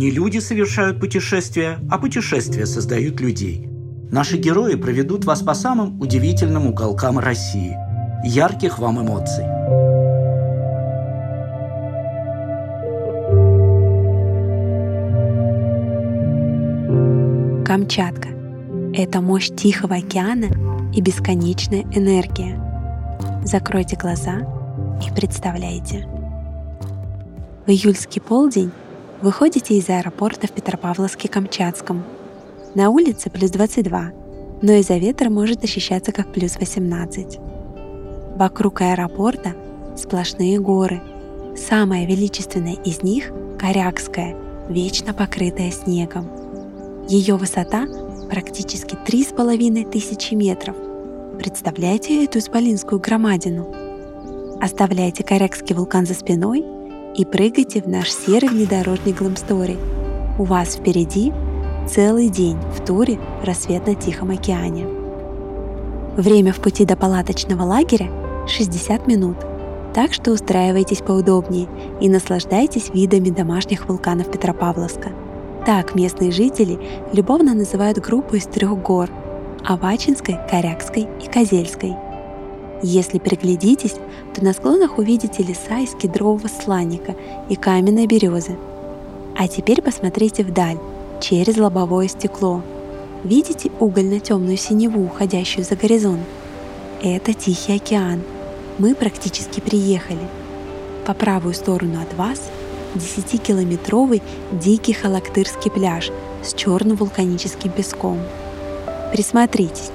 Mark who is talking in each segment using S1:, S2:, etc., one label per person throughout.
S1: Не люди совершают путешествия, а путешествия создают людей. Наши герои проведут вас по самым удивительным уголкам России. Ярких вам эмоций!
S2: Камчатка – это мощь Тихого океана и бесконечная энергия. Закройте глаза и представляйте. В июльский полдень Выходите из аэропорта в Петропавловске-Камчатском. На улице плюс 22, но из-за ветра может ощущаться как плюс 18. Вокруг аэропорта сплошные горы. Самая величественная из них – Корякская, вечно покрытая снегом. Ее высота практически 3,5 тысячи метров. Представляете эту исполинскую громадину? Оставляйте Корякский вулкан за спиной – и прыгайте в наш серый внедорожник Glam У вас впереди целый день в туре «Рассвет на Тихом океане». Время в пути до палаточного лагеря 60 минут, так что устраивайтесь поудобнее и наслаждайтесь видами домашних вулканов Петропавловска. Так местные жители любовно называют группу из трех гор – Авачинской, Корякской и Козельской – если приглядитесь, то на склонах увидите леса из кедрового сланника и каменной березы. А теперь посмотрите вдаль, через лобовое стекло. Видите угольно-темную синеву, уходящую за горизонт? Это Тихий океан. Мы практически приехали. По правую сторону от вас 10-километровый дикий халактырский пляж с черным вулканическим песком. Присмотритесь,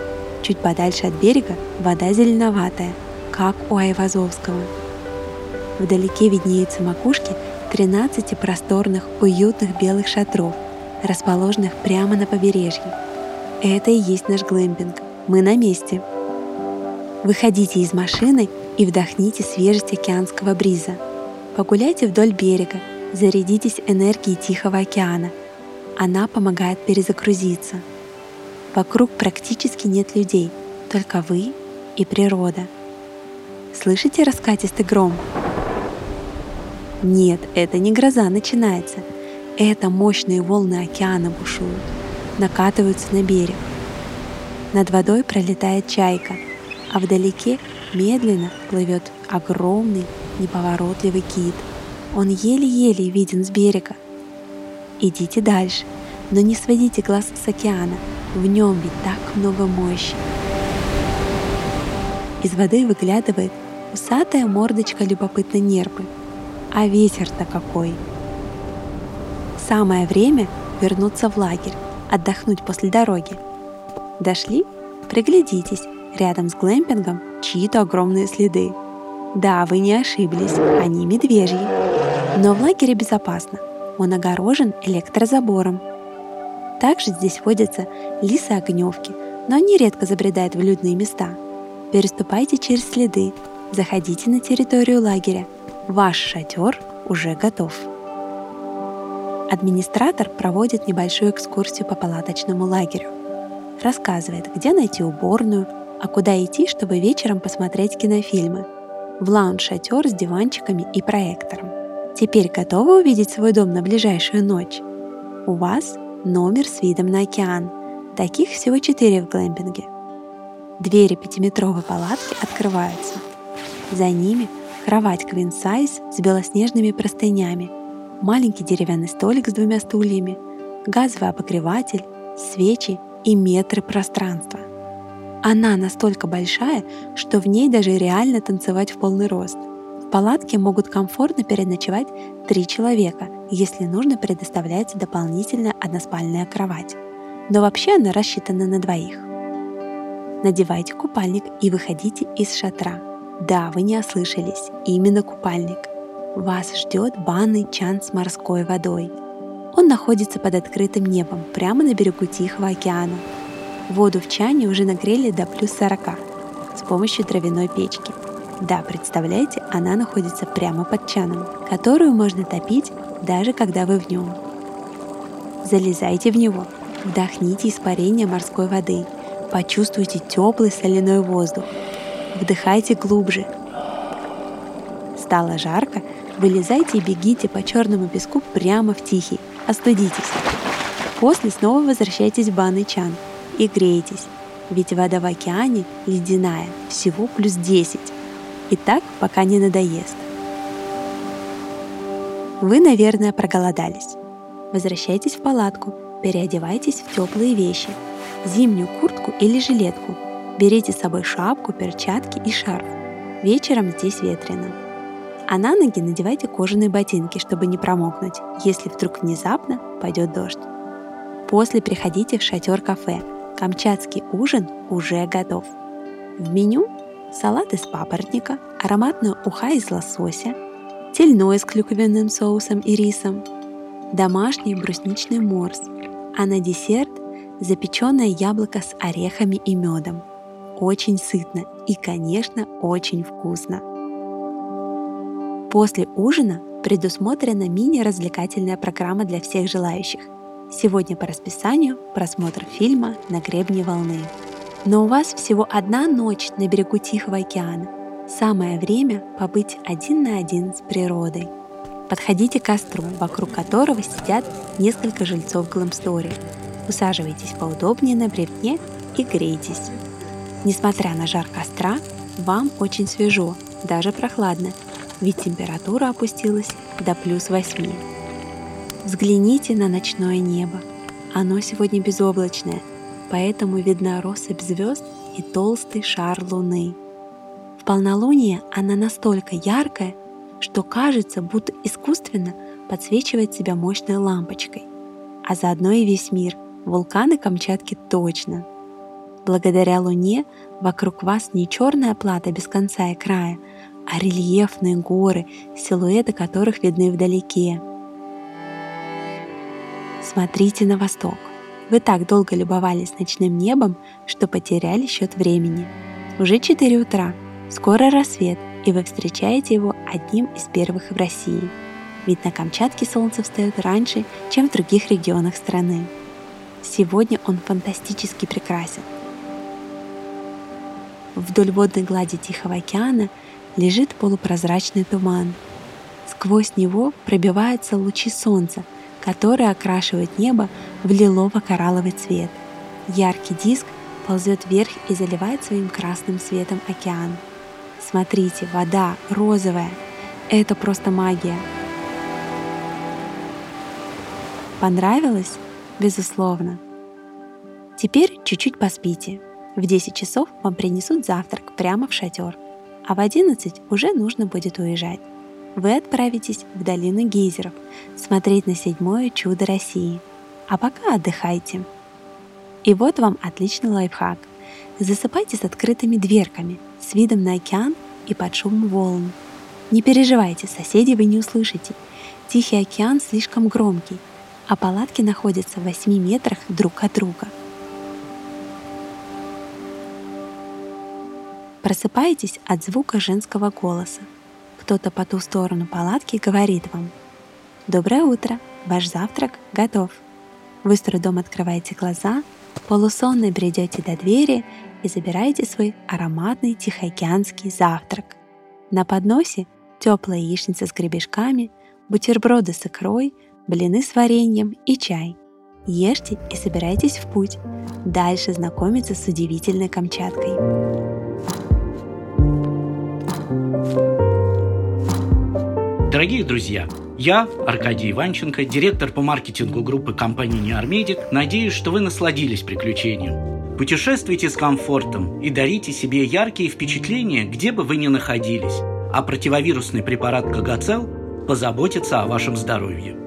S2: Чуть подальше от берега вода зеленоватая, как у Айвазовского. Вдалеке виднеются макушки 13 просторных, уютных белых шатров, расположенных прямо на побережье. Это и есть наш глэмпинг. Мы на месте. Выходите из машины и вдохните свежесть океанского бриза. Погуляйте вдоль берега, зарядитесь энергией Тихого океана. Она помогает перезагрузиться – Вокруг практически нет людей, только вы и природа. Слышите раскатистый гром? Нет, это не гроза начинается. Это мощные волны океана бушуют, накатываются на берег. Над водой пролетает чайка, а вдалеке медленно плывет огромный неповоротливый кит. Он еле-еле виден с берега. Идите дальше, но не сводите глаз с океана – в нем ведь так много мощи. Из воды выглядывает усатая мордочка любопытной нерпы. А ветер-то какой! Самое время вернуться в лагерь, отдохнуть после дороги. Дошли? Приглядитесь, рядом с глэмпингом чьи-то огромные следы. Да, вы не ошиблись, они медвежьи. Но в лагере безопасно. Он огорожен электрозабором, также здесь водятся лисы-огневки, но они редко забредают в людные места. Переступайте через следы, заходите на территорию лагеря. Ваш шатер уже готов. Администратор проводит небольшую экскурсию по палаточному лагерю. Рассказывает, где найти уборную, а куда идти, чтобы вечером посмотреть кинофильмы. В лаунж-шатер с диванчиками и проектором. Теперь готовы увидеть свой дом на ближайшую ночь? У вас номер с видом на океан. Таких всего четыре в глэмпинге. Двери пятиметровой палатки открываются. За ними кровать Queen Size с белоснежными простынями, маленький деревянный столик с двумя стульями, газовый обогреватель, свечи и метры пространства. Она настолько большая, что в ней даже реально танцевать в полный рост – в палатке могут комфортно переночевать три человека, если нужно предоставляется дополнительная односпальная кровать. Но вообще она рассчитана на двоих. Надевайте купальник и выходите из шатра. Да, вы не ослышались, именно купальник. Вас ждет банный чан с морской водой. Он находится под открытым небом, прямо на берегу Тихого океана. Воду в чане уже нагрели до плюс 40 с помощью дровяной печки – да, представляете, она находится прямо под чаном, которую можно топить даже когда вы в нем. Залезайте в него, вдохните испарение морской воды, почувствуйте теплый соляной воздух, вдыхайте глубже. Стало жарко, вылезайте и бегите по черному песку прямо в тихий, остудитесь. После снова возвращайтесь в банный чан и грейтесь, ведь вода в океане ледяная, всего плюс 10. И так, пока не надоест. Вы, наверное, проголодались. Возвращайтесь в палатку, переодевайтесь в теплые вещи, зимнюю куртку или жилетку. Берите с собой шапку, перчатки и шарф. Вечером здесь ветрено. А на ноги надевайте кожаные ботинки, чтобы не промокнуть, если вдруг внезапно пойдет дождь. После приходите в шатер-кафе. Камчатский ужин уже готов. В меню салат из папоротника, ароматная уха из лосося, тельное с клюквенным соусом и рисом, домашний брусничный морс, а на десерт запеченное яблоко с орехами и медом. Очень сытно и, конечно, очень вкусно. После ужина предусмотрена мини-развлекательная программа для всех желающих. Сегодня по расписанию просмотр фильма «На гребне волны». Но у вас всего одна ночь на берегу Тихого океана. Самое время побыть один на один с природой. Подходите к костру, вокруг которого сидят несколько жильцов Гламстори. Усаживайтесь поудобнее на бревне и грейтесь. Несмотря на жар костра, вам очень свежо, даже прохладно, ведь температура опустилась до плюс 8. Взгляните на ночное небо. Оно сегодня безоблачное, поэтому видна россыпь звезд и толстый шар луны. В полнолуние она настолько яркая, что кажется, будто искусственно подсвечивает себя мощной лампочкой. А заодно и весь мир, вулканы Камчатки точно. Благодаря Луне вокруг вас не черная плата без конца и края, а рельефные горы, силуэты которых видны вдалеке. Смотрите на восток. Вы так долго любовались ночным небом, что потеряли счет времени. Уже 4 утра, скоро рассвет, и вы встречаете его одним из первых в России. Ведь на Камчатке солнце встает раньше, чем в других регионах страны. Сегодня он фантастически прекрасен. Вдоль водной глади Тихого океана лежит полупрозрачный туман. Сквозь него пробиваются лучи солнца, которые окрашивают небо в лилово-коралловый цвет. Яркий диск ползет вверх и заливает своим красным светом океан. Смотрите, вода розовая. Это просто магия. Понравилось? Безусловно. Теперь чуть-чуть поспите. В 10 часов вам принесут завтрак прямо в шатер а в 11 уже нужно будет уезжать. Вы отправитесь в долину гейзеров смотреть на седьмое чудо России. А пока отдыхайте. И вот вам отличный лайфхак. Засыпайте с открытыми дверками, с видом на океан и под шум волн. Не переживайте, соседей вы не услышите. Тихий океан слишком громкий, а палатки находятся в 8 метрах друг от друга – Просыпаетесь от звука женского голоса. Кто-то по ту сторону палатки говорит вам «Доброе утро, ваш завтрак готов». Вы с трудом открываете глаза, полусонно бредете до двери и забираете свой ароматный тихоокеанский завтрак. На подносе теплая яичница с гребешками, бутерброды с икрой, блины с вареньем и чай. Ешьте и собирайтесь в путь. Дальше знакомиться с удивительной Камчаткой.
S1: Дорогие друзья, я, Аркадий Иванченко, директор по маркетингу группы компании «Неармедик», надеюсь, что вы насладились приключением. Путешествуйте с комфортом и дарите себе яркие впечатления, где бы вы ни находились. А противовирусный препарат «Кагацел» позаботится о вашем здоровье.